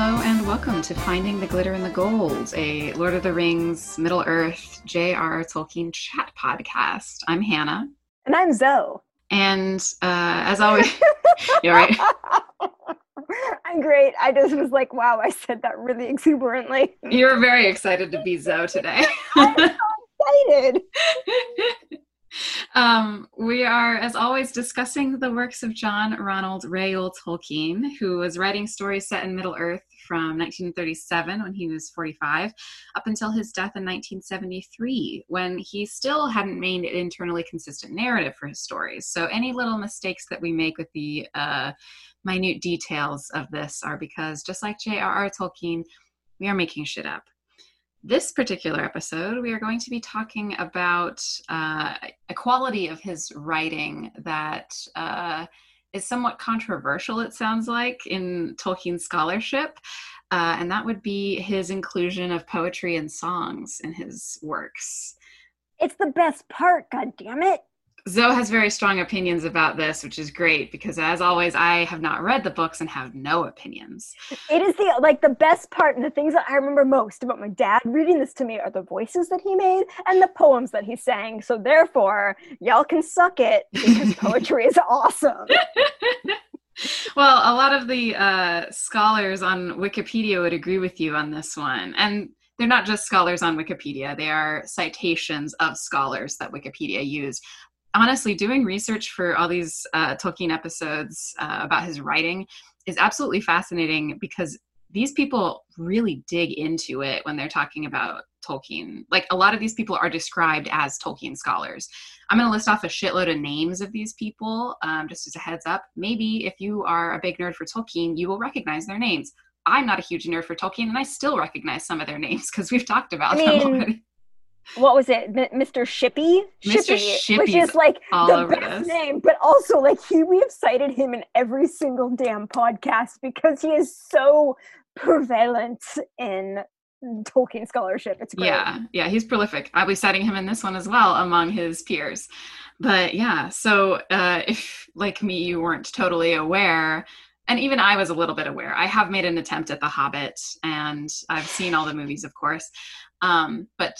Hello and welcome to Finding the Glitter in the Gold, a Lord of the Rings, Middle Earth, J.R.R. Tolkien chat podcast. I'm Hannah. And I'm Zoe. And uh, as always, you're right. I'm great. I just was like, wow, I said that really exuberantly. You're very excited to be Zoe today. I'm so excited. Um, we are, as always, discussing the works of John Ronald Reuel Tolkien, who was writing stories set in Middle Earth from 1937 when he was 45 up until his death in 1973 when he still hadn't made an internally consistent narrative for his stories. So any little mistakes that we make with the uh, minute details of this are because just like J.R.R. Tolkien, we are making shit up this particular episode, we are going to be talking about uh, a quality of his writing that uh, is somewhat controversial, it sounds like, in Tolkien scholarship. Uh, and that would be his inclusion of poetry and songs in his works. It's the best part, god damn it. Zoe has very strong opinions about this, which is great because, as always, I have not read the books and have no opinions. It is the like the best part, and the things that I remember most about my dad reading this to me are the voices that he made and the poems that he sang. So therefore, y'all can suck it because poetry is awesome. well, a lot of the uh, scholars on Wikipedia would agree with you on this one, and they're not just scholars on Wikipedia, they are citations of scholars that Wikipedia used honestly, doing research for all these uh, Tolkien episodes uh, about his writing is absolutely fascinating because these people really dig into it when they're talking about Tolkien. Like a lot of these people are described as Tolkien scholars. I'm going to list off a shitload of names of these people um, just as a heads up. Maybe if you are a big nerd for Tolkien, you will recognize their names. I'm not a huge nerd for Tolkien, and I still recognize some of their names because we've talked about I them mean, already what was it, M- Mr. Shippey? Mr. Shippey, which is like all the best name, but also like he we have cited him in every single damn podcast because he is so prevalent in Tolkien scholarship. It's great. Yeah, yeah, he's prolific. I'll be citing him in this one as well among his peers. But yeah, so uh, if like me, you weren't totally aware, and even I was a little bit aware, I have made an attempt at The Hobbit, and I've seen all the movies, of course. Um, but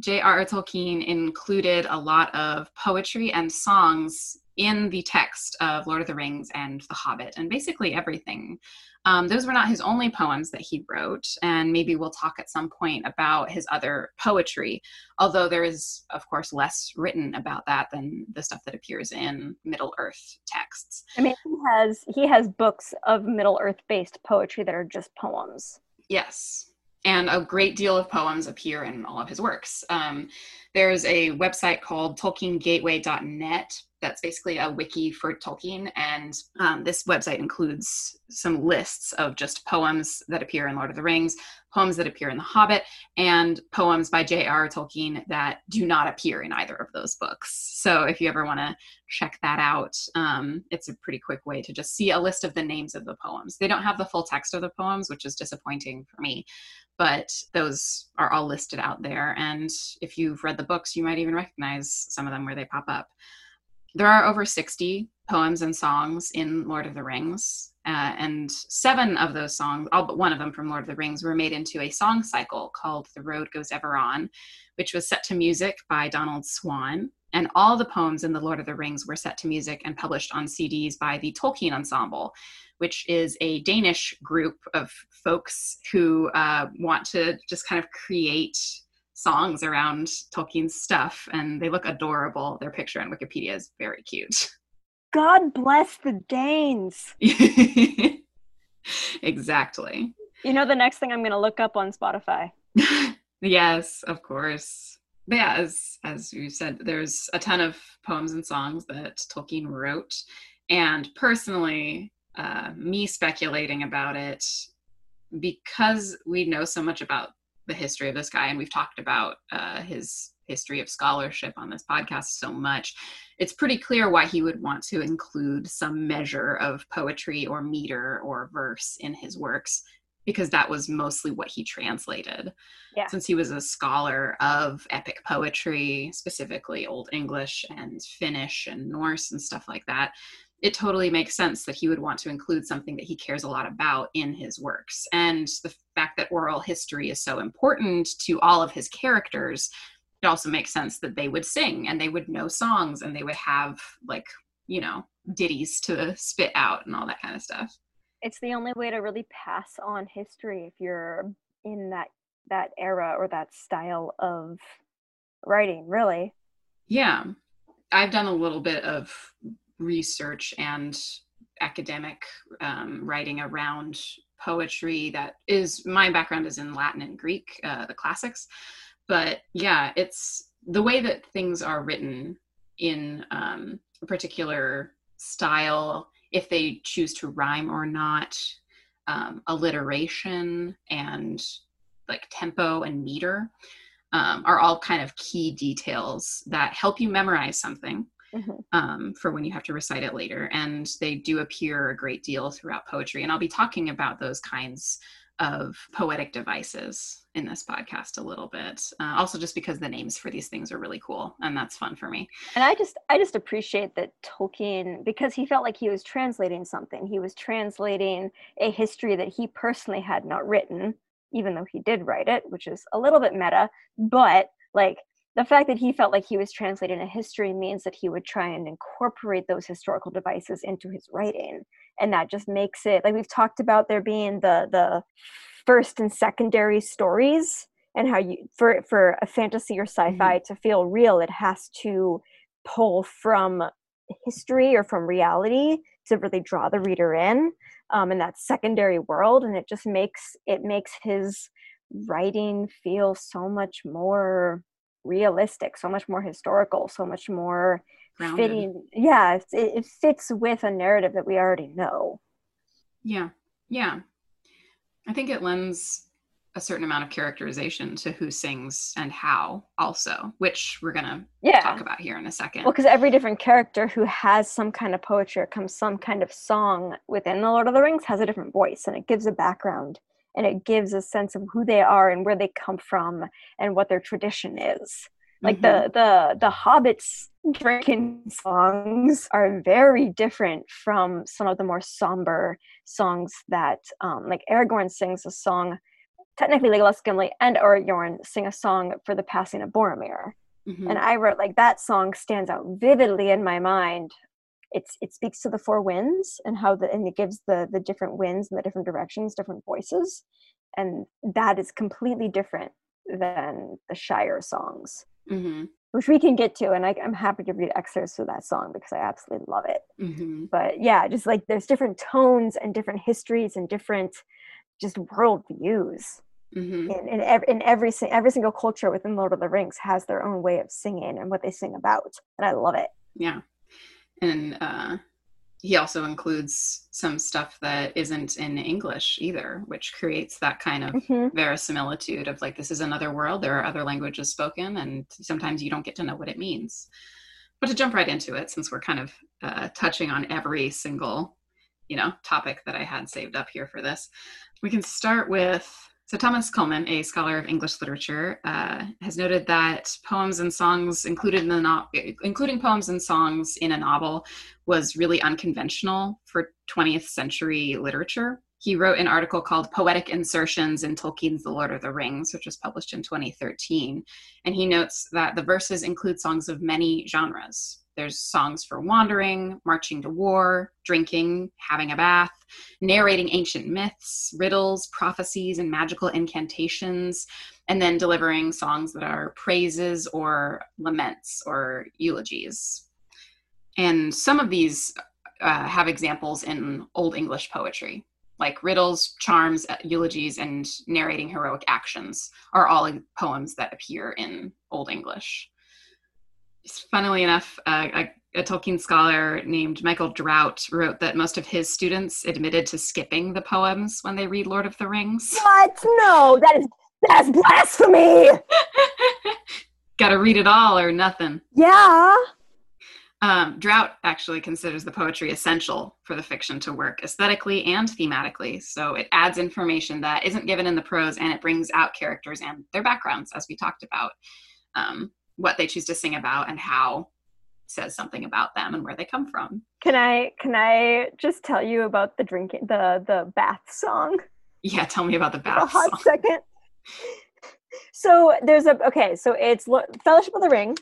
J.R.R. Tolkien included a lot of poetry and songs in the text of Lord of the Rings and The Hobbit, and basically everything. Um, those were not his only poems that he wrote, and maybe we'll talk at some point about his other poetry, although there is, of course, less written about that than the stuff that appears in Middle Earth texts. I mean, he has he has books of Middle Earth based poetry that are just poems. Yes. And a great deal of poems appear in all of his works. Um, there's a website called tolkiengateway.net that's basically a wiki for Tolkien. And um, this website includes some lists of just poems that appear in Lord of the Rings, poems that appear in The Hobbit, and poems by J.R. Tolkien that do not appear in either of those books. So if you ever want to check that out, um, it's a pretty quick way to just see a list of the names of the poems. They don't have the full text of the poems, which is disappointing for me but those are all listed out there. And if you've read the books, you might even recognize some of them where they pop up. There are over 60 poems and songs in Lord of the Rings, uh, and seven of those songs, all but one of them from Lord of the Rings, were made into a song cycle called The Road Goes Ever On, which was set to music by Donald Swann. And all the poems in The Lord of the Rings were set to music and published on CDs by the Tolkien Ensemble, which is a Danish group of folks who uh, want to just kind of create songs around Tolkien's stuff, and they look adorable. Their picture on Wikipedia is very cute. God bless the Danes. exactly. You know the next thing I'm going to look up on Spotify. yes, of course. But yeah, as as you said, there's a ton of poems and songs that Tolkien wrote, and personally, uh, me speculating about it because we know so much about the history of this guy, and we've talked about uh, his history of scholarship on this podcast so much, it's pretty clear why he would want to include some measure of poetry or meter or verse in his works because that was mostly what he translated. Yeah. Since he was a scholar of epic poetry, specifically Old English and Finnish and Norse and stuff like that, it totally makes sense that he would want to include something that he cares a lot about in his works. And the fact that oral history is so important to all of his characters, it also makes sense that they would sing and they would know songs and they would have, like, you know, ditties to spit out and all that kind of stuff. It's the only way to really pass on history if you're in that that era or that style of writing, really. Yeah. I've done a little bit of research and academic um, writing around poetry that is my background is in latin and greek uh, the classics. But yeah it's the way that things are written in um, a particular style if they choose to rhyme or not um, alliteration and like tempo and meter um, are all kind of key details that help you memorize something mm-hmm. um, for when you have to recite it later. And they do appear a great deal throughout poetry. And I'll be talking about those kinds of poetic devices in this podcast a little bit uh, also just because the names for these things are really cool and that's fun for me and i just i just appreciate that tolkien because he felt like he was translating something he was translating a history that he personally had not written even though he did write it which is a little bit meta but like the fact that he felt like he was translating a history means that he would try and incorporate those historical devices into his writing and that just makes it like we've talked about there being the the first and secondary stories and how you for for a fantasy or mm-hmm. sci-fi mm-hmm. to feel real it has to pull from history or from reality to really draw the reader in um, in that secondary world and it just makes it makes his writing feel so much more realistic, so much more historical, so much more Grounded. fitting. Yeah, it, it fits with a narrative that we already know. Yeah, yeah. I think it lends a certain amount of characterization to who sings and how also which we're gonna yeah. talk about here in a second well because every different character who has some kind of poetry or comes some kind of song within the lord of the rings has a different voice and it gives a background and it gives a sense of who they are and where they come from and what their tradition is like mm-hmm. the the the hobbits drinking songs are very different from some of the more somber songs that um, like aragorn sings a song technically legolas gimli and aragorn sing a song for the passing of boromir mm-hmm. and i wrote like that song stands out vividly in my mind it's it speaks to the four winds and how the and it gives the the different winds and the different directions different voices and that is completely different than the shire songs mm-hmm. which we can get to and I, am happy to read excerpts of that song because i absolutely love it mm-hmm. but yeah just like there's different tones and different histories and different just world views mm-hmm. in, in, every, in every every single culture within lord of the rings has their own way of singing and what they sing about and i love it yeah and uh, he also includes some stuff that isn't in English either, which creates that kind of mm-hmm. verisimilitude of like this is another world. There are other languages spoken, and sometimes you don't get to know what it means. But to jump right into it, since we're kind of uh, touching on every single, you know, topic that I had saved up here for this, we can start with so, Thomas Kullmann, a scholar of English literature, uh, has noted that poems and songs included in the no- including poems and songs in a novel was really unconventional for 20th century literature. He wrote an article called Poetic Insertions in Tolkien's The Lord of the Rings, which was published in 2013. And he notes that the verses include songs of many genres, there's songs for wandering, marching to war, drinking, having a bath, narrating ancient myths, riddles, prophecies, and magical incantations, and then delivering songs that are praises or laments or eulogies. And some of these uh, have examples in Old English poetry, like riddles, charms, uh, eulogies, and narrating heroic actions are all poems that appear in Old English funnily enough, uh, a, Tolkien scholar named Michael Drout wrote that most of his students admitted to skipping the poems when they read Lord of the Rings. What? No, that is that's blasphemy. Got to read it all or nothing. Yeah. Um, Drout actually considers the poetry essential for the fiction to work aesthetically and thematically. So it adds information that isn't given in the prose and it brings out characters and their backgrounds, as we talked about. Um, what they choose to sing about and how says something about them and where they come from. Can I can I just tell you about the drinking the the bath song? Yeah, tell me about the bath. a hot song. second. So there's a okay. So it's Lo- Fellowship of the Ring,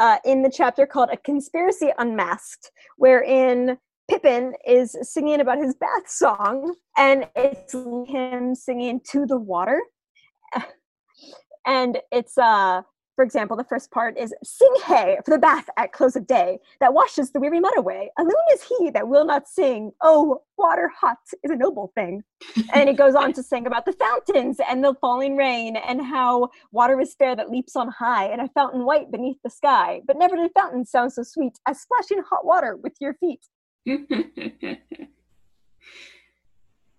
uh, in the chapter called "A Conspiracy Unmasked," wherein Pippin is singing about his bath song, and it's him singing to the water, and it's uh. For example, the first part is Sing hey for the bath at close of day that washes the weary mud away. Alone is he that will not sing. Oh, water hot is a noble thing and it goes on to sing about the fountains and the falling rain and how water is fair that leaps on high and a fountain white beneath the sky but never did fountain sound so sweet as splashing hot water with your feet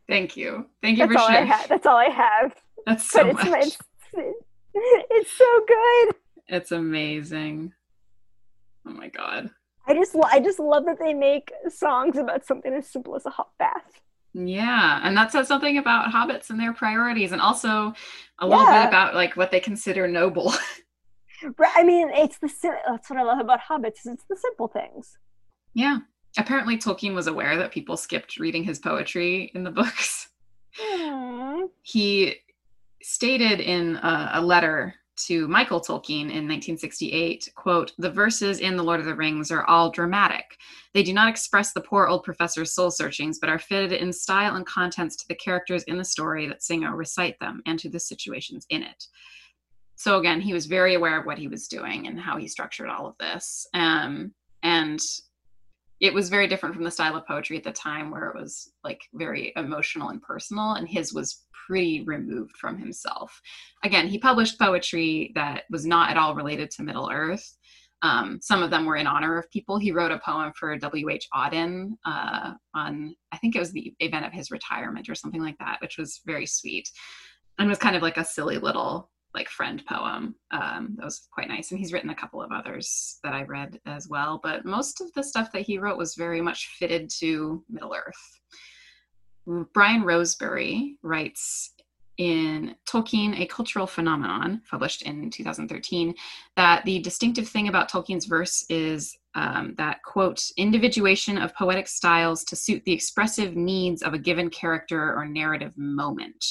Thank you. Thank you that's for all i sharing. have that's all i have That's so but much. it's it's so good It's amazing. Oh my god. i just i just love that they make songs about something as simple as a hot bath Yeah, and that says something about hobbits and their priorities, and also a little Yeah. bit about like what they consider noble. Right, i mean it's the that's what i love about hobbits it's the simple things yeah. Apparently, Tolkien was aware that people skipped reading his poetry in the books. Hmm. He stated in a, a letter to Michael Tolkien in 1968, quote, "The verses in The Lord of the Rings are all dramatic. They do not express the poor old professor's soul searchings, but are fitted in style and contents to the characters in the story that sing or recite them and to the situations in it." So again, he was very aware of what he was doing and how he structured all of this. Um, and it was very different from the style of poetry at the time where it was like very emotional and personal and his was pretty removed from himself. Again he published poetry that was not at all related to middle earth. Um, some of them were in honor of people. He wrote a poem for w.h auden uh, on i think it was the event of his retirement or something like that which was very sweet and was kind of like a silly little like friend poem. Um, that was quite nice. And he's written a couple of others that i read as well but most of the stuff that he wrote was very much fitted to middle earth brian rosebury writes in Tolkien, A Cultural Phenomenon, published in 2013, that the distinctive thing about Tolkien's verse is um, that, quote, individuation of poetic styles to suit the expressive needs of a given character or narrative moment.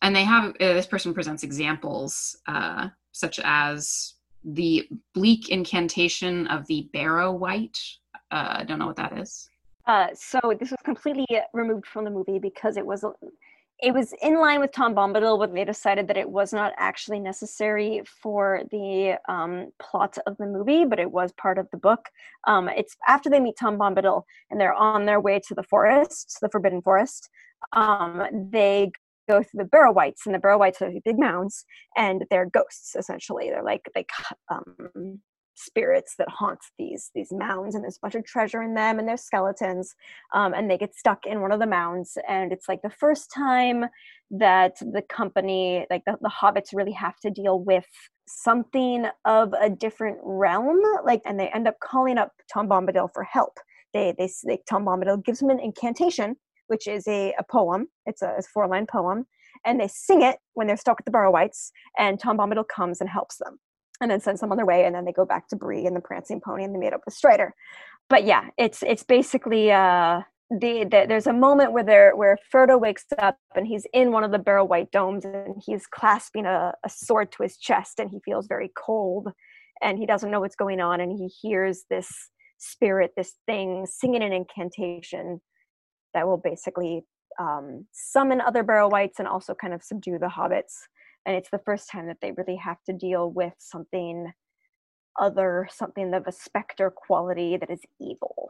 And they have uh, this person presents examples uh, such as the bleak incantation of the barrow wight. Uh, i don't know what that is Uh, so this was completely removed from the movie because it was it was in line with Tom Bombadil, but they decided that it was not actually necessary for the um, plot of the movie, but it was part of the book. Um, it's after they meet Tom Bombadil and they're on their way to the forest, the Forbidden Forest. Um, they go through the Barrow Wights, and the Barrow Wights are big mounds, and they're ghosts essentially. They're like like um, spirits that haunt these these mounds and there's a bunch of treasure in them and there's skeletons um, and they get stuck in one of the mounds and it's like the first time that the company like the, the hobbits really have to deal with something of a different realm like and they end up calling up tom bombadil for help. They they, they tom bombadil gives them an incantation which is a, a poem. It's a, a four line poem and they sing it when they're stuck with the Barrow Wights and tom bombadil comes and helps them and then sends them on their way and then they go back to Bree and the prancing pony and they meet up with Strider. But yeah, it's it's basically uh the, the there's a moment where there where Frodo wakes up and he's in one of the Barrow Wight domes and he's clasping a, a sword to his chest and he feels very cold and he doesn't know what's going on and he hears this spirit, this thing singing an incantation that will basically um, summon other Barrow Wights and also kind of subdue the hobbits and it's the first time that they really have to deal with something other something of a specter quality that is evil.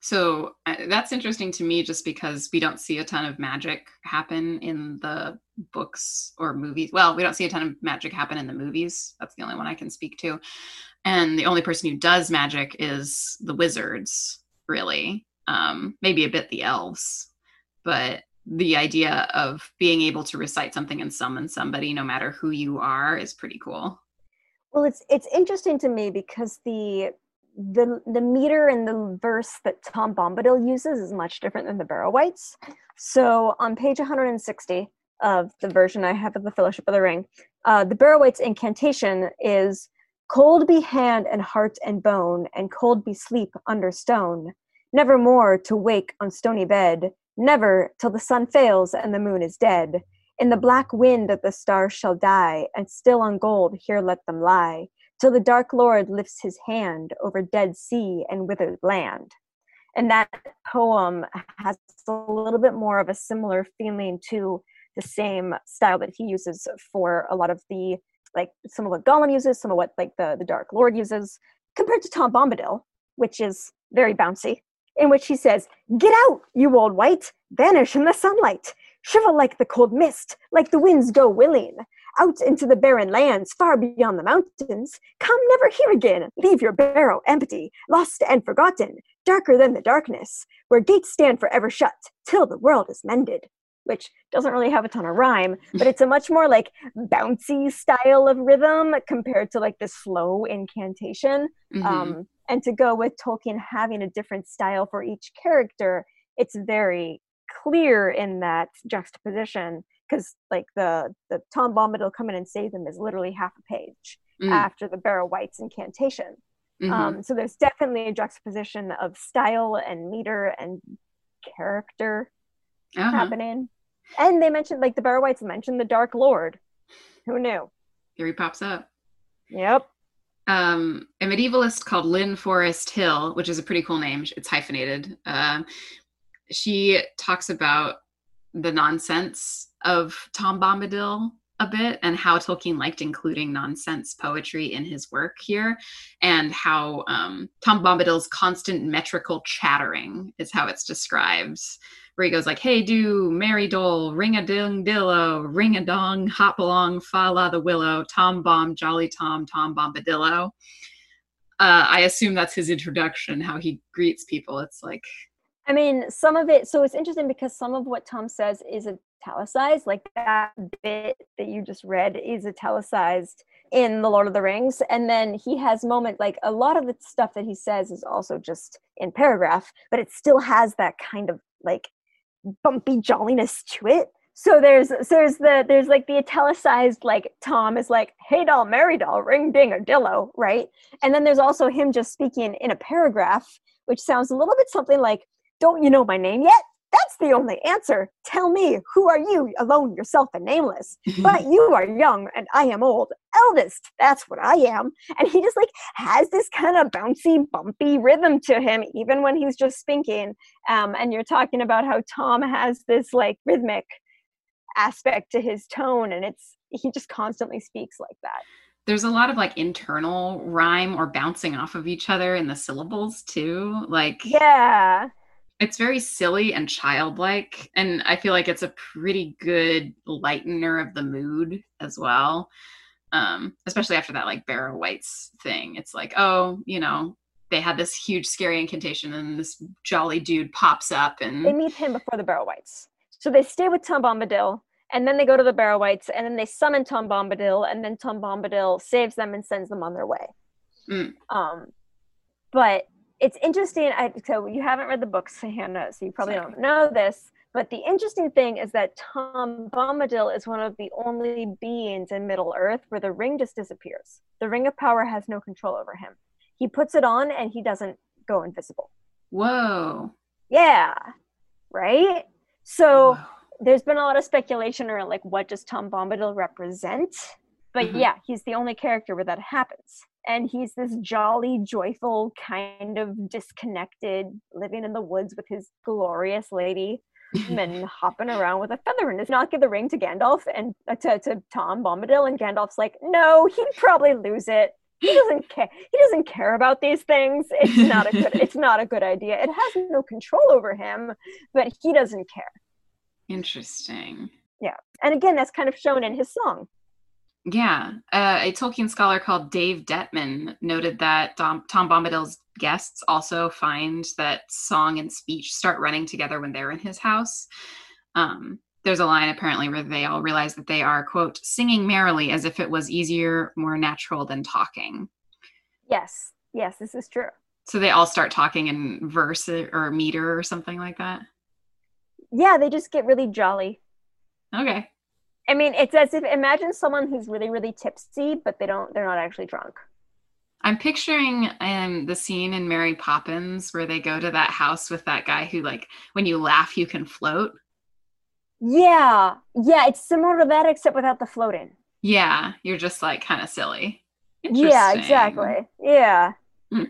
So uh, that's interesting to me just because we don't see a ton of magic happen in the books or movies. Well we don't see a ton of magic happen in the movies. That's the only one i can speak to. And the only person who does magic is the wizards really. Um, maybe a bit the elves but the idea of being able to recite something and summon somebody no matter who you are is pretty cool well it's it's interesting to me because the the the meter and the verse that tom bombadil uses is much different than the barrow wights so on page 160 of the version i have of the fellowship of the ring uh, the barrow wights incantation is Cold be hand and heart and bone, and cold be sleep under stone. Never more to wake on stony bed, never till the sun fails and the moon is dead. In the black wind that the stars shall die, and still on gold here let them lie, till the dark Lord lifts his hand over dead sea and withered land. And that poem has a little bit more of a similar feeling to the same style that he uses for a lot of the like some of what Gollum uses, some of what like the the Dark Lord uses, compared to Tom Bombadil, which is very bouncy, in which he says, "Get out, you old wight, vanish in the sunlight, shrivel like the cold mist, like the winds go willing." Out into the barren lands, far beyond the mountains. Come never here again. Leave your barrow empty, lost and forgotten, darker than the darkness, where gates stand forever shut, till the world is mended which doesn't really have a ton of rhyme, but it's a much more like bouncy style of rhythm compared to like the slow incantation. Mm-hmm. Um, and to go with Tolkien having a different style for each character, it's very clear in that juxtaposition because like the the Tom Bombadil come in and save them is literally half a page mm. after the Barrow Wight's incantation. Mm-hmm. Um, so there's definitely a juxtaposition of style and meter and character uh-huh. happening. And they mentioned like the Barrow Wights mentioned the Dark Lord. Who knew? Here he pops up. Yep. Um, a medievalist called Lynn Forest-Hill, which is a pretty cool name. It's hyphenated. Uh, she talks about the nonsense of Tom Bombadil a bit and how Tolkien liked including nonsense poetry in his work here, and how um, Tom Bombadil's constant metrical chattering is how it's described where he goes like, "Hey, do Merry Dole, ring a ding dillo, ring a dong, hop along, fa la the willow, Tom bomb, jolly Tom, Tom bombadillo." Uh, I assume that's his introduction, how he greets people. It's like, I mean, some of it. So it's interesting because some of what Tom says is italicized, like that bit that you just read is italicized in the Lord of the Rings. And then he has moment like a lot of the stuff that he says is also just in paragraph, but it still has that kind of like bumpy jolliness to it. So there's so there's the there's like the italicized like Tom is like hey doll Mary doll ring ding a dillo right, and then there's also him just speaking in a paragraph which sounds a little bit something like don't you know my name yet the only answer. Tell me, who are you, alone, yourself, and nameless? but you are young, and I am old. Eldest, that's what I am. And he just like has this kind of bouncy, bumpy rhythm to him, even when he's just speaking. Um, and you're talking about how Tom has this like rhythmic aspect to his tone, and it's he just constantly speaks like that there's a lot of like internal rhyme or bouncing off of each other in the syllables too like yeah it's very silly and childlike and i feel like it's a pretty good lightener of the mood as well um, especially after that like barrow wights thing. It's like oh you know they had this huge scary incantation and this jolly dude pops up and they meet him before the barrow wights. So they stay with tom bombadil and then they go to the barrow wights and then they summon tom bombadil and then tom bombadil saves them and sends them on their way. Mm. um, but it's interesting. I, so you haven't read the books, Hannah, so you probably don't know this. But the interesting thing is that Tom Bombadil is one of the only beings in Middle Earth where the ring just disappears. The ring of power has no control over him. He puts it on and he doesn't go invisible. Whoa. Yeah. Right? So Whoa. there's been a lot of speculation around like what does Tom Bombadil represent? But mm-hmm. yeah, he's the only character where that happens and he's this jolly, joyful, kind of disconnected, living in the woods with his glorious lady and hopping around with a feather and does not give the ring to Gandalf and uh, to, to Tom Bombadil and Gandalf's like, no, he'd probably lose it. He doesn't care. He doesn't care about these things. It's not a good. it's not a good idea. It has no control over him, but he doesn't care. Interesting. Yeah, and again, that's kind of shown in his song. Yeah, uh, a Tolkien scholar called Dave Detman noted that Tom, Tom Bombadil's guests also find that song and speech start running together when they're in his house. Um, there's a line apparently where they all realize that they are, quote, singing merrily as if it was easier, more natural than talking. Yes, yes, this is true. So they all start talking in verse or meter or something like that? Yeah, they just get really jolly. Okay. I mean, it's as if imagine someone who's really, really tipsy, but they don't, they're not actually drunk. I'm picturing um, the scene in Mary Poppins where they go to that house with that guy who, like, when you laugh, you can float. Yeah, yeah, it's similar to that except without the floating. Yeah, you're just like kind of silly. Yeah, exactly. Yeah.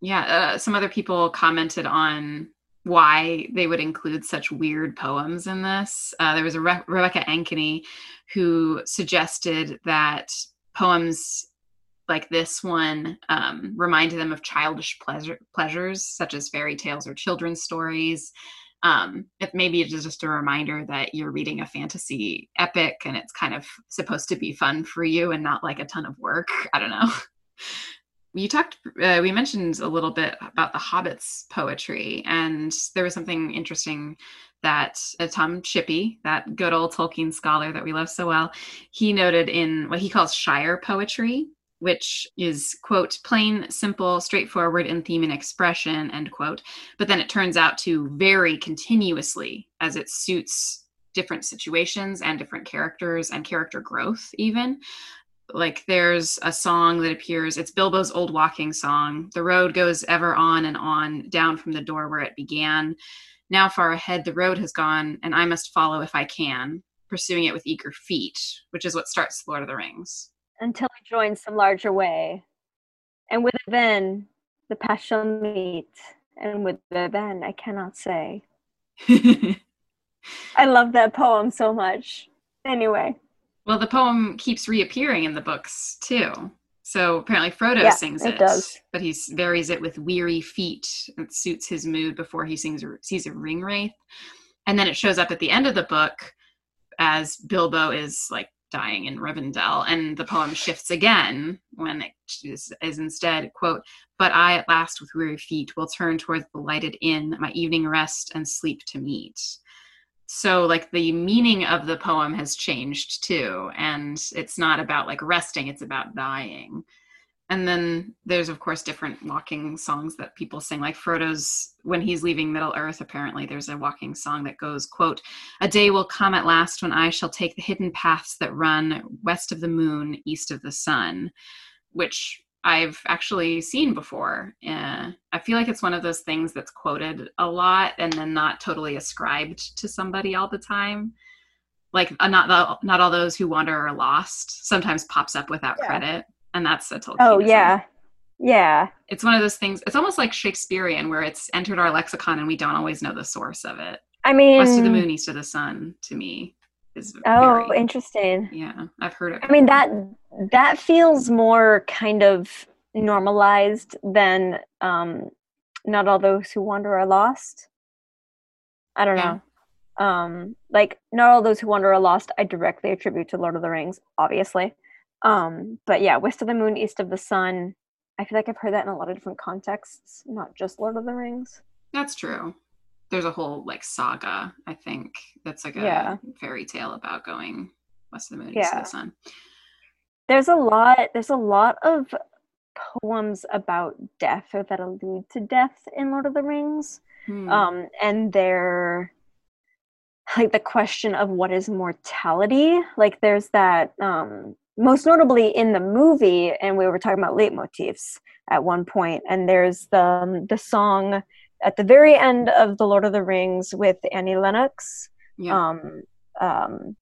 yeah, uh, some other people commented on why they would include such weird poems in this. Uh, there was a Re- Rebecca Ankeny who suggested that poems like this one um, reminded them of childish pleasure, pleasures such as fairy tales or children's stories. Um, it maybe it's just a reminder that you're reading a fantasy epic and it's kind of supposed to be fun for you and not like a ton of work. I don't know you talked uh, we mentioned a little bit about the hobbits poetry and there was something interesting that uh, tom shippey that good old tolkien scholar that we love so well he noted in what he calls shire poetry which is quote plain simple straightforward in theme and expression end quote. But then it turns out to vary continuously as it suits different situations and different characters and character growth even like there's a song that appears it's bilbo's old walking song the road goes ever on and on down from the door where it began now far ahead the road has gone and i must follow if i can pursuing it with eager feet which is what starts lord of the rings until I join some larger way. And with it then the path shall meet, and with it then I cannot say. I love that poem so much. Anyway. Well, the poem keeps reappearing in the books too. So apparently Frodo yeah, sings it, it but he varies it with weary feet. It suits his mood before he sings sees a ring wraith. And then it shows up at the end of the book as Bilbo is like dying in Rivendell, and the poem shifts again when it is, is, instead, quote, But I at last with weary feet will turn towards the lighted inn, my evening rest and sleep to meet. So, like, the meaning of the poem has changed too, and it's not about like resting, it's about dying. And then there's of course different walking songs that people sing like frodo's when he's leaving middle earth apparently there's a walking song that goes quote a day will come at last when i shall take the hidden paths that run west of the moon east of the sun which i've actually seen before uh, i feel like it's one of those things that's quoted a lot and then not totally ascribed to somebody all the time like uh, not the, not all those who wander are lost sometimes pops up without yeah. credit and that's a Tolkien. Oh yeah, yeah. It's one of those things. It's almost like Shakespearean, where it's entered our lexicon and we don't always know the source of it. I mean, west of the moon, east of the sun, to me is oh very, interesting. Yeah, I've heard it. I mean that that feels more kind of normalized than um, not all those who wander are lost. I don't yeah. know. Um, like not all those who wander are lost. I directly attribute to Lord of the Rings, obviously. Um, but yeah, west of the moon, east of the sun. I feel like I've heard that in a lot of different contexts, not just Lord of the Rings. That's true. There's a whole like saga, I think, that's like a yeah. fairy tale about going west of the moon, yeah. east of the sun. There's a lot there's a lot of poems about death or that allude to death in Lord of the Rings. Hmm. Um, and they're like the question of what is mortality. Like there's that um most notably in the movie, and we were talking about leitmotifs at one point, and there's the um, the song at the very end of the Lord of the Rings with Annie Lennox. Yeah. Um, um,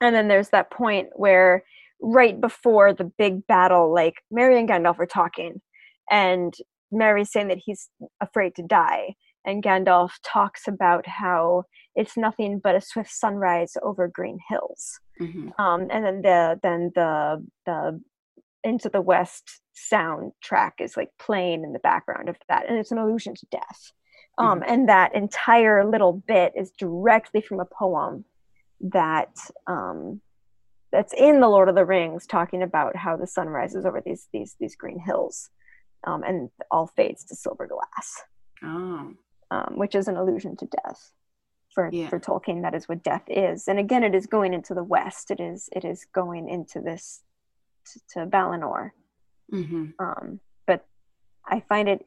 and then there's that point where right before the big battle, like Merry and Gandalf are talking, and Merry's saying that he's afraid to die, and Gandalf talks about how it's nothing but a swift sunrise over green hills. Mm-hmm. Um, and then the then the the into the west soundtrack is like playing in the background of that, and it's an allusion to death. Um, mm-hmm. And that entire little bit is directly from a poem that um, that's in the Lord of the Rings, talking about how the sun rises over these these these green hills, um, and all fades to silver glass. Oh. Um, which is an allusion to death for yeah. for Tolkien. That is what death is, and again, it is going into the West. It is it is going into this to, Valinor. Mm-hmm. Um, but I find it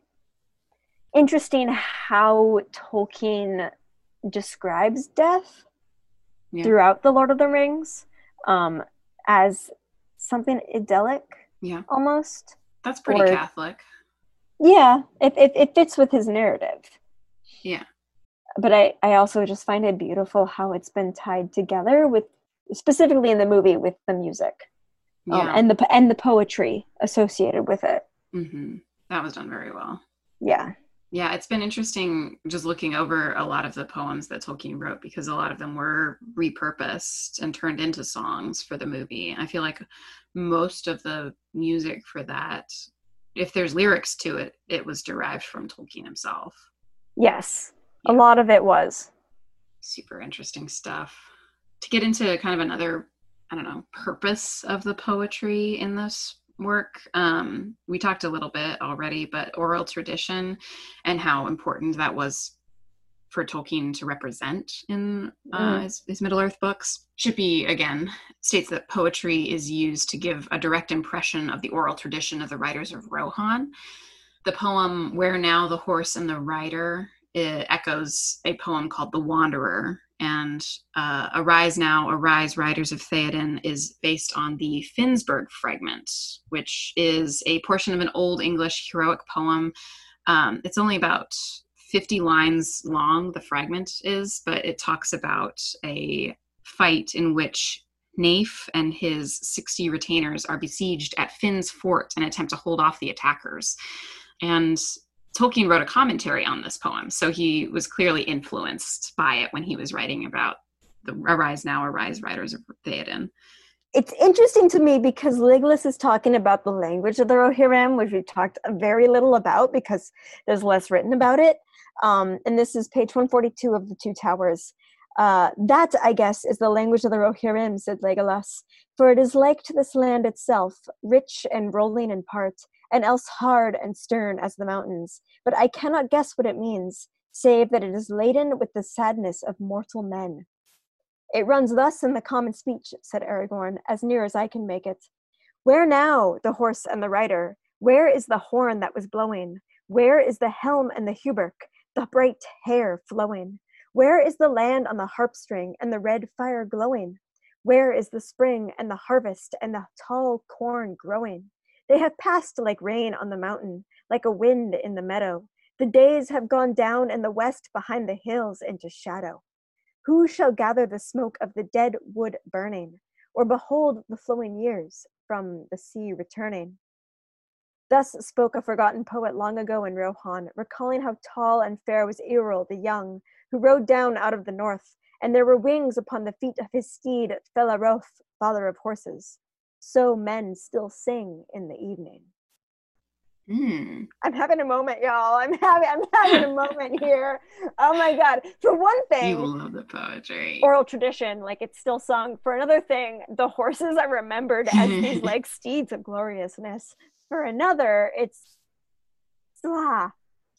interesting how Tolkien describes death yeah. throughout the Lord of the Rings um, as something idyllic. Yeah. Almost. That's pretty Or- Catholic. Yeah, it, it, it fits with his narrative. Yeah. But I, I also just find it beautiful how it's been tied together with, specifically in the movie, with the music um, Yeah. and the and the poetry associated with it. hmm That was done very well. Yeah. Yeah, it's been interesting just looking over a lot of the poems that Tolkien wrote because a lot of them were repurposed and turned into songs for the movie. I feel like most of the music for that, if there's lyrics to it, it was derived from Tolkien himself. Yes. A lot of it was. Super interesting stuff. To get into kind of another, I don't know, purpose of the poetry in this work, um, we talked a little bit already, but oral tradition and how important that was for Tolkien to represent in uh, Mm. his, his Middle Earth books. Shippey, again, states that poetry is used to give a direct impression of the oral tradition of the writers of Rohan. The poem Where Now the Horse and the Rider it echoes a poem called The Wanderer. And uh, Arise Now, Arise, Riders of Theoden is based on the Finnsburg fragment, which is a portion of an Old English heroic poem. Um, it's only about 50 lines long, the fragment is, but it talks about a fight in which Naif and his 60 retainers are besieged at Finn's fort and attempt to hold off the attackers. And Tolkien wrote a commentary on this poem, so he was clearly influenced by it when he was writing about the Arise Now, Arise, Riders of Theoden. It's interesting to me because Legolas is talking about the language of the Rohirrim, which we've talked very little about because there's less written about it. Um, and this is page 142 of the Two Towers. Uh, that, I guess, is the language of the Rohirrim, said Legolas, for it is like to this land itself, rich and rolling in part, and else hard and stern as the mountains. But I cannot guess what it means, save that it is laden with the sadness of mortal men. It runs thus in the common speech, said Aragorn, as near as I can make it. Where now the horse and the rider? Where is the horn that was blowing? Where is the helm and the hauberk, the bright hair flowing? Where is the land on the harp string and the red fire glowing? Where is the spring and the harvest and the tall corn growing? They have passed like rain on the mountain, like a wind in the meadow. The days have gone down in the west behind the hills into shadow. Who shall gather the smoke of the dead wood burning, or behold the flowing years from the sea returning? Thus spoke a forgotten poet long ago in Rohan, recalling how tall and fair was Eorl the young, who rode down out of the north, and there were wings upon the feet of his steed, Felaroth, father of horses. So men still sing in the evening. Hmm. I'm having a moment, y'all. I'm having I'm having a moment here. Oh my god. For one thing, You love the poetry. oral tradition, like it's still sung. For another thing, the horses are remembered as these like steeds of gloriousness. For another, it's sla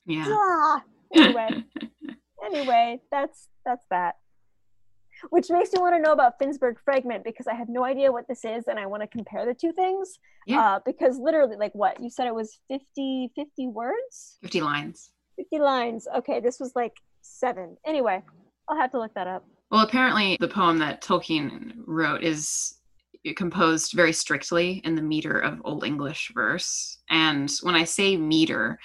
yeah. sla. Anyway, anyway, that's that's that. Which makes me want to know about Finnsburg fragment because I have no idea what this is and I want to compare the two things. Yeah. Uh, because literally, like what you said, it was 50, 50 words, 50 lines. 50 lines. Okay, this was like seven. Anyway, I'll have to look that up. Well, apparently, the poem that Tolkien wrote is composed very strictly in the meter of Old English verse. And when I say meter,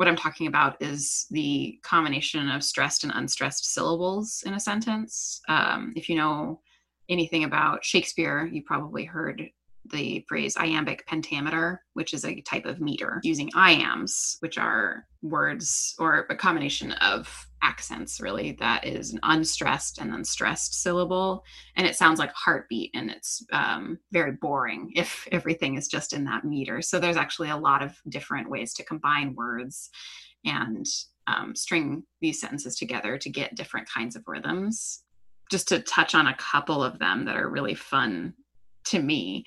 what I'm talking about is the combination of stressed and unstressed syllables in a sentence. Um, if you know anything about Shakespeare, you probably heard the phrase iambic pentameter, which is a type of meter using iambs, which are words or a combination of accents, really, that is an unstressed and then stressed syllable. And it sounds like heartbeat and it's um, very boring if everything is just in that meter. So there's actually a lot of different ways to combine words and um, string these sentences together to get different kinds of rhythms. Just to touch on a couple of them that are really fun to me.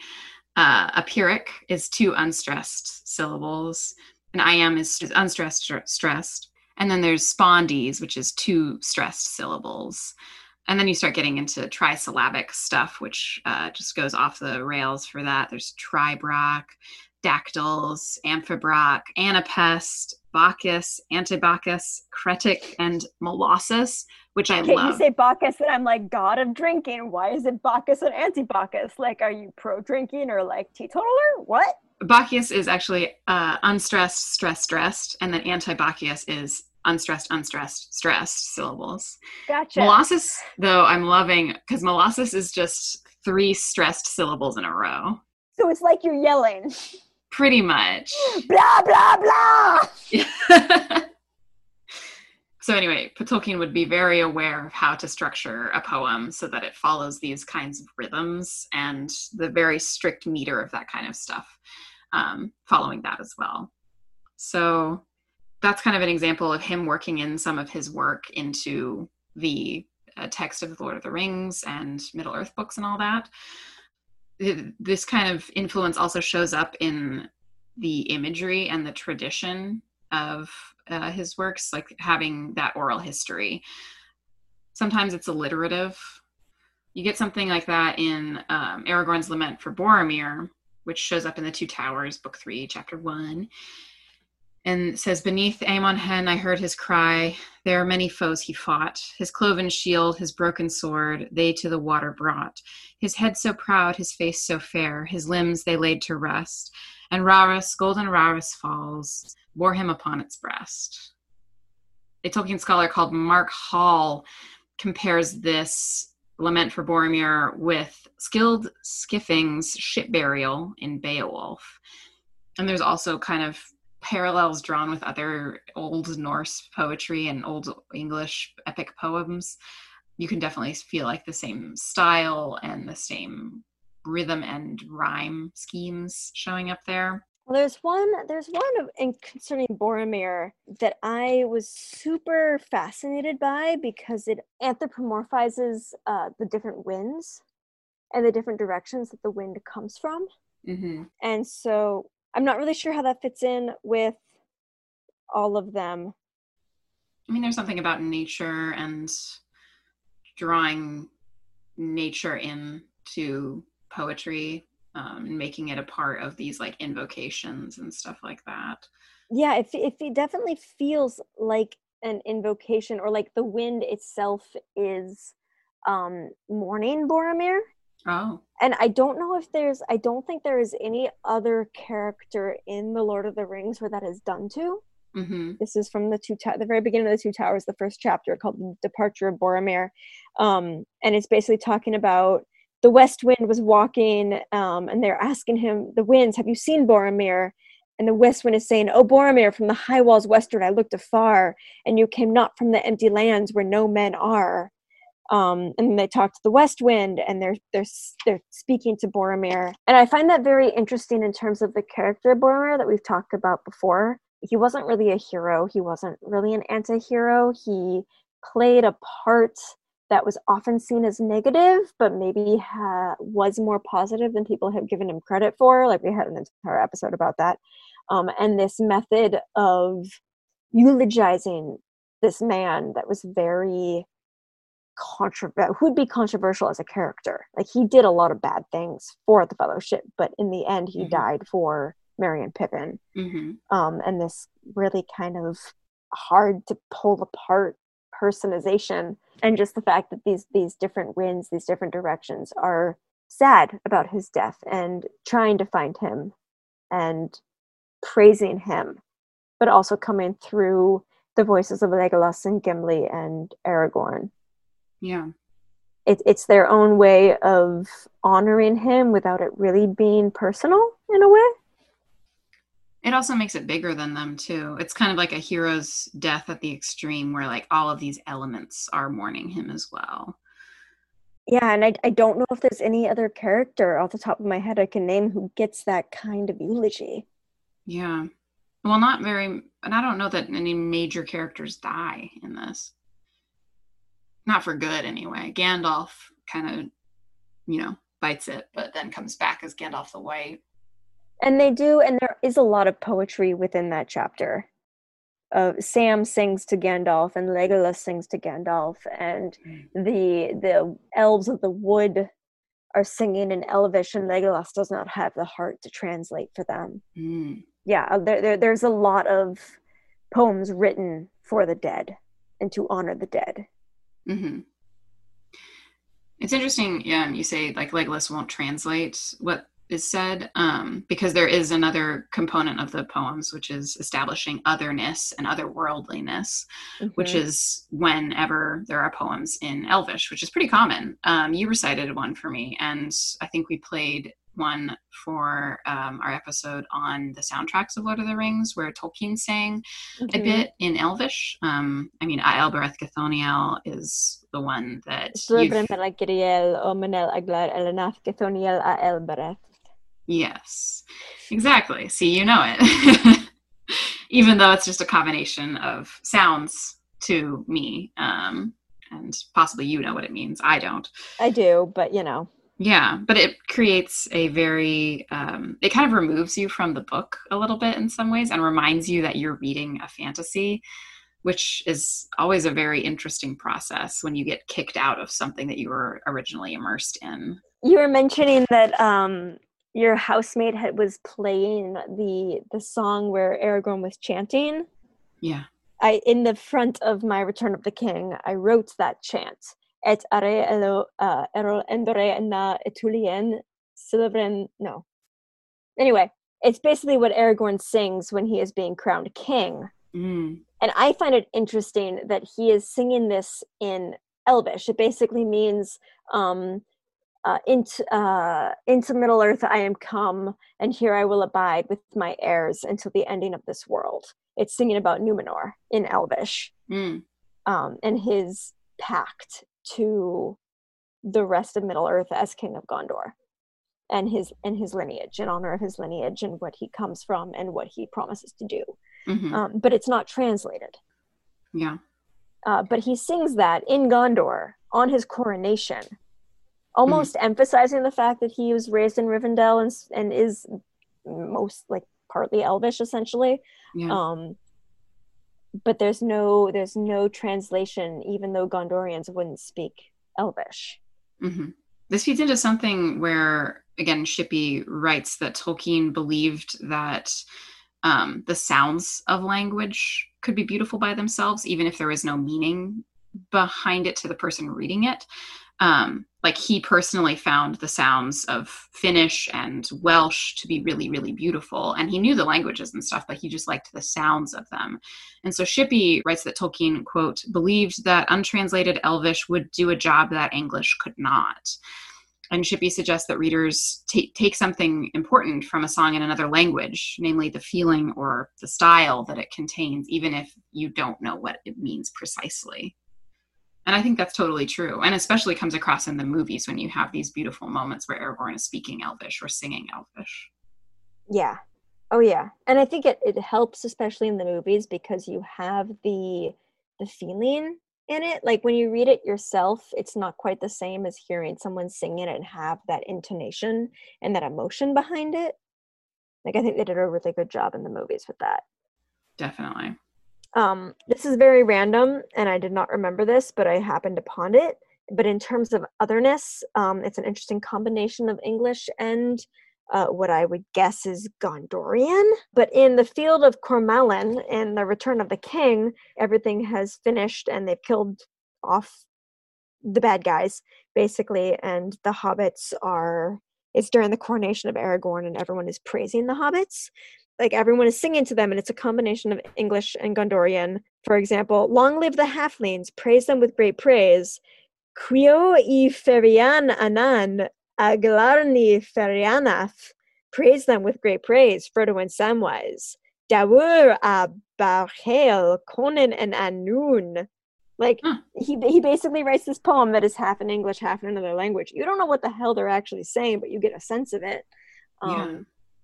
Uh, a pyrrhic is two unstressed syllables. An iamb is is unstressed, str- stressed. And then there's spondees, which is two stressed syllables. And then you start getting into trisyllabic stuff, which uh, just goes off the rails for that. There's tribrach, dactyls, amphibrach, anapest, bacchus, antibacchus, cretic, and molossus, which I you love. say Bacchus and I'm like god of drinking? Why is it Bacchus and anti-Bacchus? Like, are you pro drinking or like teetotaler? What? Bacchius is actually uh, unstressed, stressed, stressed, and then anti-Bacchius is unstressed, unstressed, stressed syllables. Gotcha. Molossus, though, I'm loving because Molossus is just three stressed syllables in a row. So it's like you're yelling. Pretty much. blah blah blah. so anyway, Tolkien would be very aware of how to structure a poem so that it follows these kinds of rhythms and the very strict meter of that kind of stuff, um, following that as well. So that's kind of an example of him working in some of his work into the uh, text of the Lord of the Rings and Middle Earth books and all that. This kind of influence also shows up in the imagery and the tradition of uh, his works, like having that oral history. Sometimes it's alliterative. You get something like that in um, Aragorn's Lament for Boromir, which shows up in the Two Towers, Book Three, Chapter One and says, Beneath Amon Hen I heard his cry. There are many foes he fought. His cloven shield, his broken sword, they to the water brought. His head so proud, his face so fair, his limbs they laid to rest. And Rauros, golden Rauros falls, bore him upon its breast. A Tolkien scholar called Mark Hall compares this lament for Boromir with Scyld Scefing's ship burial in Beowulf. And there's also kind of parallels drawn with other old Norse poetry and old English epic poems, you can definitely feel like the same style and the same rhythm and rhyme schemes showing up there. Well, there's one. There's one of, in concerning Boromir that I was super fascinated by because it anthropomorphizes uh, the different winds and the different directions that the wind comes from. Mm-hmm. And so I'm not really sure how that fits in with all of them. I mean, there's something about nature and drawing nature into poetry um, and making it a part of these like invocations and stuff like that. Yeah, it, it, it definitely feels like an invocation or like the wind itself is um, mourning Boromir. Oh. And I don't know if there's, I don't think there is any other character in The Lord of the Rings where that is done to. Mm-hmm. This is from the two, ta- the very beginning of the Two Towers, the first chapter called "The Departure of Boromir," um, and it's basically talking about the West Wind was walking, um, and they're asking him, "The winds, have you seen Boromir?" And the West Wind is saying, "Oh, Boromir, from the high walls westward, I looked afar, and you came not from the empty lands where no men are." um, and they talk to the west wind and they're they're they're speaking to boromir and i find that very interesting in terms of the character boromir that we've talked about before he wasn't really a hero he wasn't really an anti-hero he played a part that was often seen as negative but maybe ha- was more positive than people have given him credit for like we had an entire episode about that um, and this method of eulogizing this man that was very controversial who'd be controversial as a character like he did a lot of bad things for the fellowship but in the end he mm-hmm. died for merry and pippin mm-hmm. um, and this really kind of hard to pull apart personization and just the fact that these these different winds these different directions are sad about his death and trying to find him and praising him but also coming through the voices of Legolas and Gimli and Aragorn yeah. It, it's their own way of honoring him without it really being personal in a way. It also makes it bigger than them too. It's kind of like a hero's death at the extreme where like all of these elements are mourning him as well. Yeah, and I, I don't know if there's any other character off the top of my head I can name who gets that kind of eulogy. Yeah. Well, not very, and I don't know that any major characters die in this not for good anyway. Gandalf kind of, you know, bites it, but then comes back as Gandalf the White. And they do, and there is a lot of poetry within that chapter. Uh, Sam sings to Gandalf, and Legolas sings to Gandalf, and mm. the the elves of the wood are singing in Elvish, and Legolas does not have the heart to translate for them. Mm. Yeah, uh, there, there, there's a lot of poems written for the dead and to honor the dead. Mm-hmm. It's interesting, yeah. You say like Legolas won't translate. What is said um, because there is another component of the poems which is establishing otherness and otherworldliness mm-hmm. which is whenever there are poems in elvish which is pretty common um, you recited one for me and i think we played one for um, our episode on the soundtracks of Lord of the Rings, where Tolkien sang mm-hmm. a bit in Elvish. Um, I mean, Aelbereth Gilthoniel is the one that. Yes, exactly. See, you know it. Even though it's just a combination of sounds to me. Um, and possibly you know what it means. I don't. I do, but you know yeah but it creates a very um, it kind of removes you from the book a little bit in some ways and reminds you that you're reading a fantasy which is always a very interesting process when you get kicked out of something that you were originally immersed in you were mentioning that um, your housemate had, was playing the the song where aragorn was chanting. Yeah. I in the front of my return of the king i wrote that chant. Et are elo uh, erol endore na etulien silveren no. Anyway it's basically what aragorn sings when he is being crowned king. Mm. and i find it interesting that he is singing this in elvish. It basically means um, uh, into, uh, into middle earth i am come and here i will abide with my heirs until the ending of this world it's singing about numenor in elvish mm. um, and his pact to the rest of Middle Earth as King of Gondor and his and his lineage in honor of his lineage and what he comes from and what he promises to do. Mm-hmm. Um, but it's not translated. Yeah. Uh, but he sings that in Gondor on his coronation, almost mm-hmm. emphasizing the fact that he was raised in Rivendell and, and is most like partly Elvish essentially. Yeah. Um, but there's no there's no translation even though gondorians wouldn't speak elvish mm-hmm. this feeds into something where again shippey writes that tolkien believed that um, the sounds of language could be beautiful by themselves even if there is no meaning behind it to the person reading it um, like he personally found the sounds of Finnish and Welsh to be really, really beautiful. And he knew the languages and stuff, but he just liked the sounds of them. And so Shippey writes that Tolkien, quote, believed that untranslated Elvish would do a job that English could not. And Shippey suggests that readers t- take something important from a song in another language, namely the feeling or the style that it contains, even if you don't know what it means precisely. And I think that's totally true. And especially comes across in the movies when you have these beautiful moments where Aragorn is speaking Elvish or singing Elvish. Yeah. Oh yeah. And I think it, it helps especially in the movies because you have the the feeling in it. Like when you read it yourself, it's not quite the same as hearing someone sing it and have that intonation and that emotion behind it. Like I think they did a really good job in the movies with that. Definitely. Um, this is very random, and I did not remember this, but I happened upon it. But in terms of otherness, um, it's an interesting combination of English and uh, what I would guess is Gondorian. But in the field of Cormallen, in the Return of the King, everything has finished and they've killed off the bad guys, basically, and the hobbits are. It's during the coronation of Aragorn, and everyone is praising the hobbits like everyone is singing to them and it's a combination of english and gondorian. For example long live the halflings praise them with great praise. Cuio i ferian anan aglarni Pheriannath praise them with great praise frodo and samwise. Daur a Berhael conan and anun. Like huh. he he basically writes this poem that is half in english half in another language. You don't know what the hell they're actually saying but you get a sense of it. Um, yeah.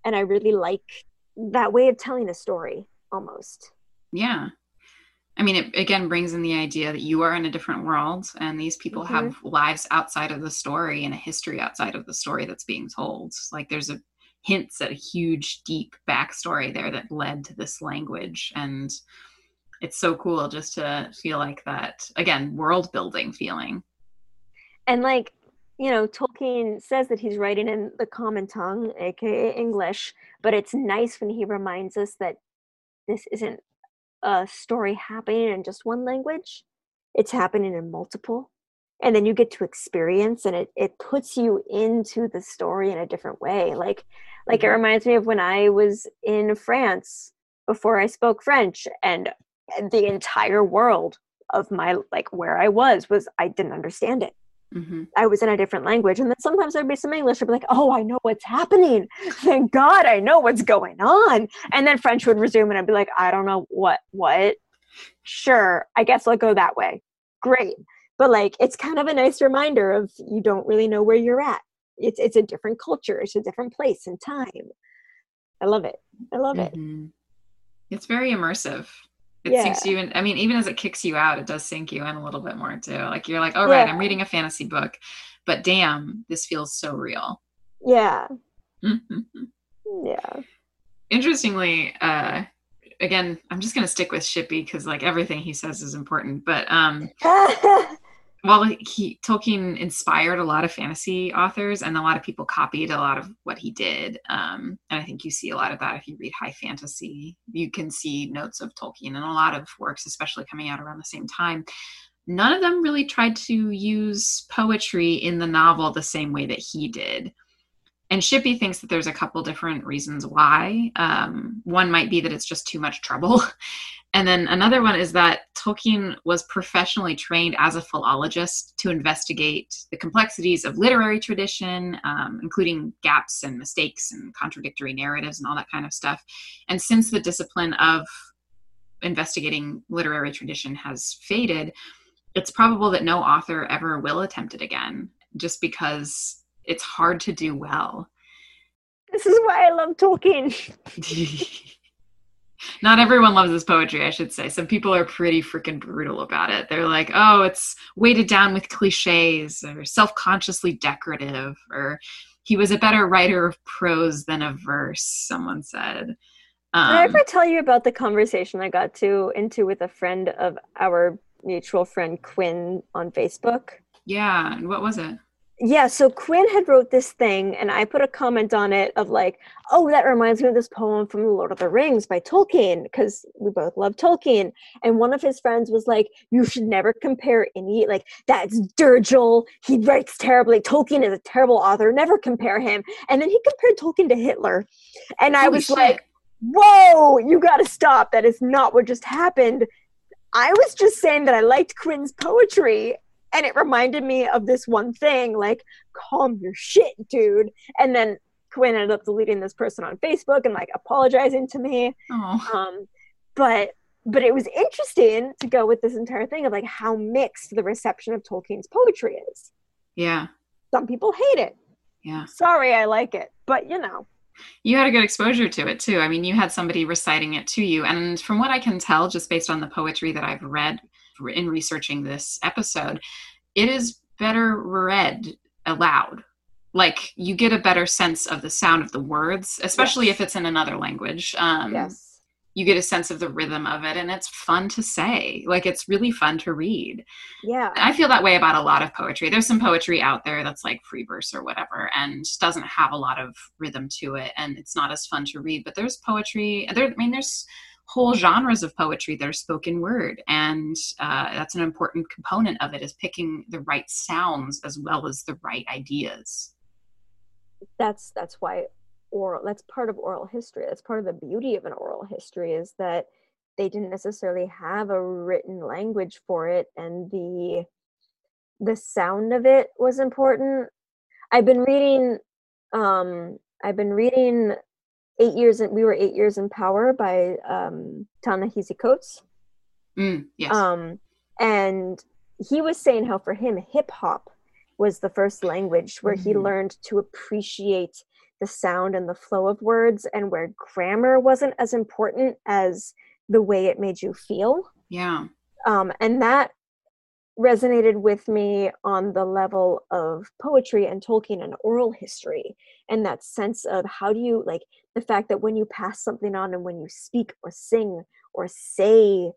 and i really like that way of telling a story almost. Yeah. I mean, it again brings in the idea that you are in a different world and these people mm-hmm. have lives outside of the story and a history outside of the story that's being told. Like there's a hints at a huge, deep backstory there that led to this language. And it's so cool just to feel like that, again, world building feeling. And like, you know, Tolkien says that he's writing in the common tongue, aka English, but it's nice when he reminds us that this isn't a story happening in just one language, it's happening in multiple. and then you get to experience and it, it puts you into the story in a different way like like it Mhm. reminds me of when i was in france before i spoke french and the entire world of my like where i was was i didn't understand it hmm i was in a different language and then sometimes there'd be some english i'd be like oh i know what's happening. Thank god i know what's going on. And then french would resume and i'd be like i don't know what what. Sure i guess i'll go that way. Great. But like it's kind of a nice reminder of you don't really know where you're at. It's it's a different culture it's a different place and time. I love it. I love it. Mhm. It's very immersive. It Yeah. sinks you in. I mean, even as it kicks you out, it does sink you in a little bit more too. Like you're like, all right, I'm reading a fantasy book, but damn, this feels so real. yeah Mhm. yeah Interestingly, uh, again, I'm just gonna stick with Shippey because like everything he says is important. But um, well he tolkien inspired a lot of fantasy authors and a lot of people copied a lot of what he did um, and i think you see a lot of that if you read high fantasy. You can see notes of tolkien in a lot of works especially coming out around the same time. None of them really tried to use poetry in the novel the same way that he did. And shippey thinks that there's a couple different reasons why. Um, one might be that it's just too much trouble And then another one is that Tolkien was professionally trained as a philologist to investigate the complexities of literary tradition, um, including gaps and mistakes and contradictory narratives and all that kind of stuff. And since the discipline of investigating literary tradition has faded, it's probable that no author ever will attempt it again, just because it's hard to do well. this is why i love tolkien Not everyone loves his poetry, I should say. Some people are pretty freaking brutal about it. They're like, oh, it's weighted down with cliches or self consciously decorative, or he was a better writer of prose than of verse, someone said. Did I Um, ever tell you about the conversation I got to into with a friend of our mutual friend Quinn on Facebook? yeah, and what was it? Yeah, so Quinn had wrote this thing, and I put a comment on it of like, "Oh, that reminds me of this poem from The Lord of the Rings by Tolkien," because we both love Tolkien. And one of his friends was like, "You should never compare any like that's doggerel. He writes terribly. Tolkien is a terrible author. Never compare him." And then he compared Tolkien to Hitler, and I Holy was shit. like, "Whoa, you got to stop! That is not what just happened." I was just saying that I liked Quinn's poetry and it reminded me of this one thing like calm your shit dude and then quinn ended up deleting this person on facebook and like apologizing to me oh, um but but it was interesting to go with this entire thing of like how mixed the reception of tolkien's poetry is yeah, some people hate it yeah. sorry i like it but you know You had a good exposure to it too. I mean, you had somebody reciting it to you. And from what I can tell, just based on the poetry that I've read in researching this episode, it is better read aloud. Like you get a better sense of the sound of the words, especially Yes. if it's in another language. Um, yes You get a sense of the rhythm of it, and it's fun to say. Like it's really fun to read. yeah And I feel that way about a lot of poetry. There's some poetry out there that's like free verse or whatever and doesn't have a lot of rhythm to it and it's not as fun to read. But there's poetry, there I mean there's whole genres of poetry that are spoken word. And uh, that's an important component of it is picking the right sounds as well as the right ideas. that's that's why oral that's part of oral history. That's part of the beauty of an oral history is that they didn't necessarily have a written language for it and the the sound of it was important. I've been reading um i've been reading eight years in we were eight years in power by um ta-nehisi coates Mm, yes. um, and he was saying how for him, hip hop was the first language where he Mhm. learned to appreciate the sound and the flow of words, and where grammar wasn't as important as the way it made you feel. yeah. Um, and that resonated with me on the level of poetry and Tolkien and oral history, and that sense of how do you like the fact that when you pass something on and when you speak or sing or say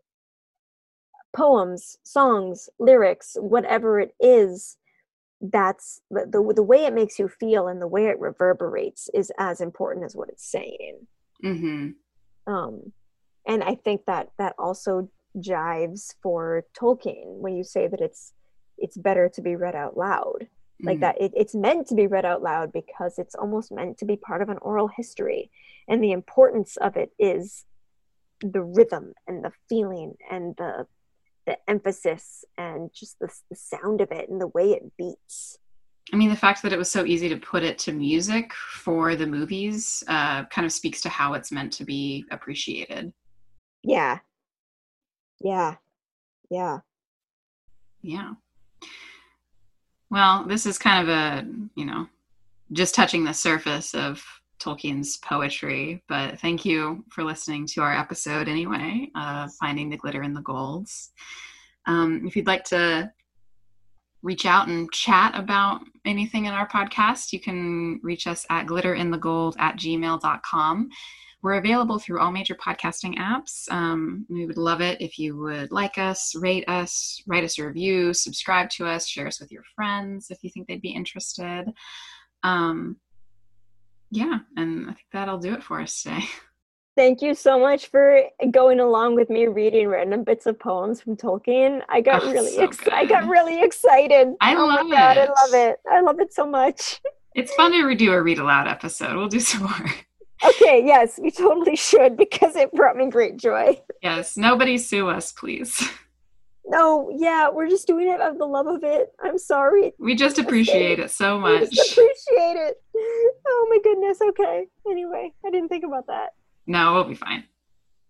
poems, songs, lyrics, whatever it is, that's the, the the way it makes you feel and the way it reverberates is as important as what it's saying. Mhm. Um, and I think that that also jives for Tolkien when you say that it's it's better to be read out loud like Mm. that it, it's meant to be read out loud because it's almost meant to be part of an oral history and the importance of it is the rhythm and the feeling and the the emphasis and just the, the sound of it and the way it beats I mean, the fact that it was so easy to put it to music for the movies uh, kind of speaks to how it's meant to be appreciated. yeah yeah yeah Yeah. Well, this is kind of a, you know, just touching the surface of Tolkien's poetry, but thank you for listening to our episode anyway, uh, Finding the Glitter in the Golds. Um, if you'd like to reach out and chat about anything in our podcast, you can reach us at glitterinthegold at gmail.com. We're available through all major podcasting apps. Um, we would love it if you would like us, rate us, write us a review, subscribe to us, share us with your friends if you think they'd be interested. Um, yeah, and I think that'll do it for us today. Thank you so much for going along with me reading random bits of poems from Tolkien. I got Oh, really so ex- I got really excited. I oh love god, I love it. I love it so much. It's fun to redo a read aloud episode. We'll do some more. Okay, yes, we totally should because it brought me great joy. Yes, nobody sue us, please. No, yeah, we're just doing it out of the love of it. I'm sorry. We just appreciate it so much. just appreciate it. Oh my goodness. Okay. Anyway, I didn't think about that. No, we'll be fine.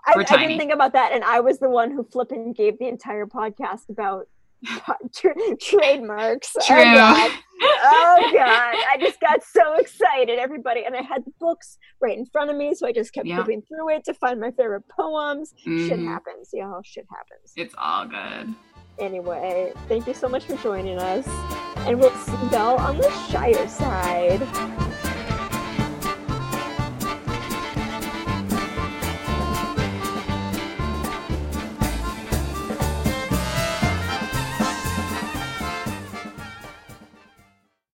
I, I didn't think about that, and I was the one who flippin' gave the entire podcast about tra- trademarks. True. Oh god. oh god. I just got so excited, everybody, and I had the books right in front of me, so I just kept Yeah. flipping through it to find my favorite poems. Shit Mhm. happens, y'all. Shit happens. It's all good. Anyway, thank you so much for joining us, and we'll see y'all on the Shire side.